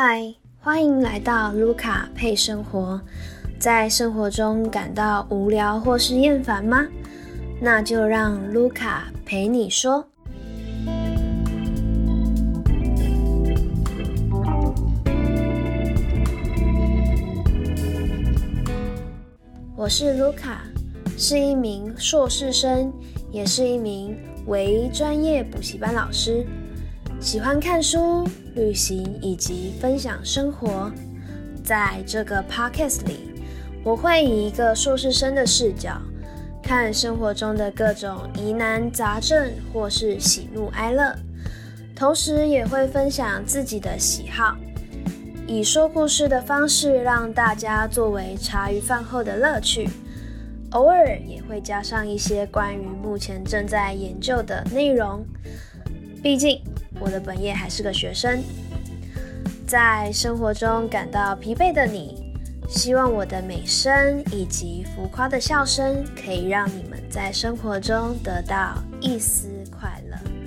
嗨，欢迎来到卢卡配生活。在生活中感到无聊或是厌烦吗？那就让卢卡陪你说。我是卢卡，是一名硕士生，也是一名为专业补习班老师。喜欢看书、旅行以及分享生活。在这个 podcast 里，我会以一个硕士生的视角，看生活中的各种疑难杂症或是喜怒哀乐，同时也会分享自己的喜好，以说故事的方式让大家作为茶余饭后的乐趣。偶尔也会加上一些关于目前正在研究的内容，毕竟。我的本业还是个学生，在生活中感到疲惫的你，希望我的美声以及浮夸的笑声可以让你们在生活中得到一丝快乐。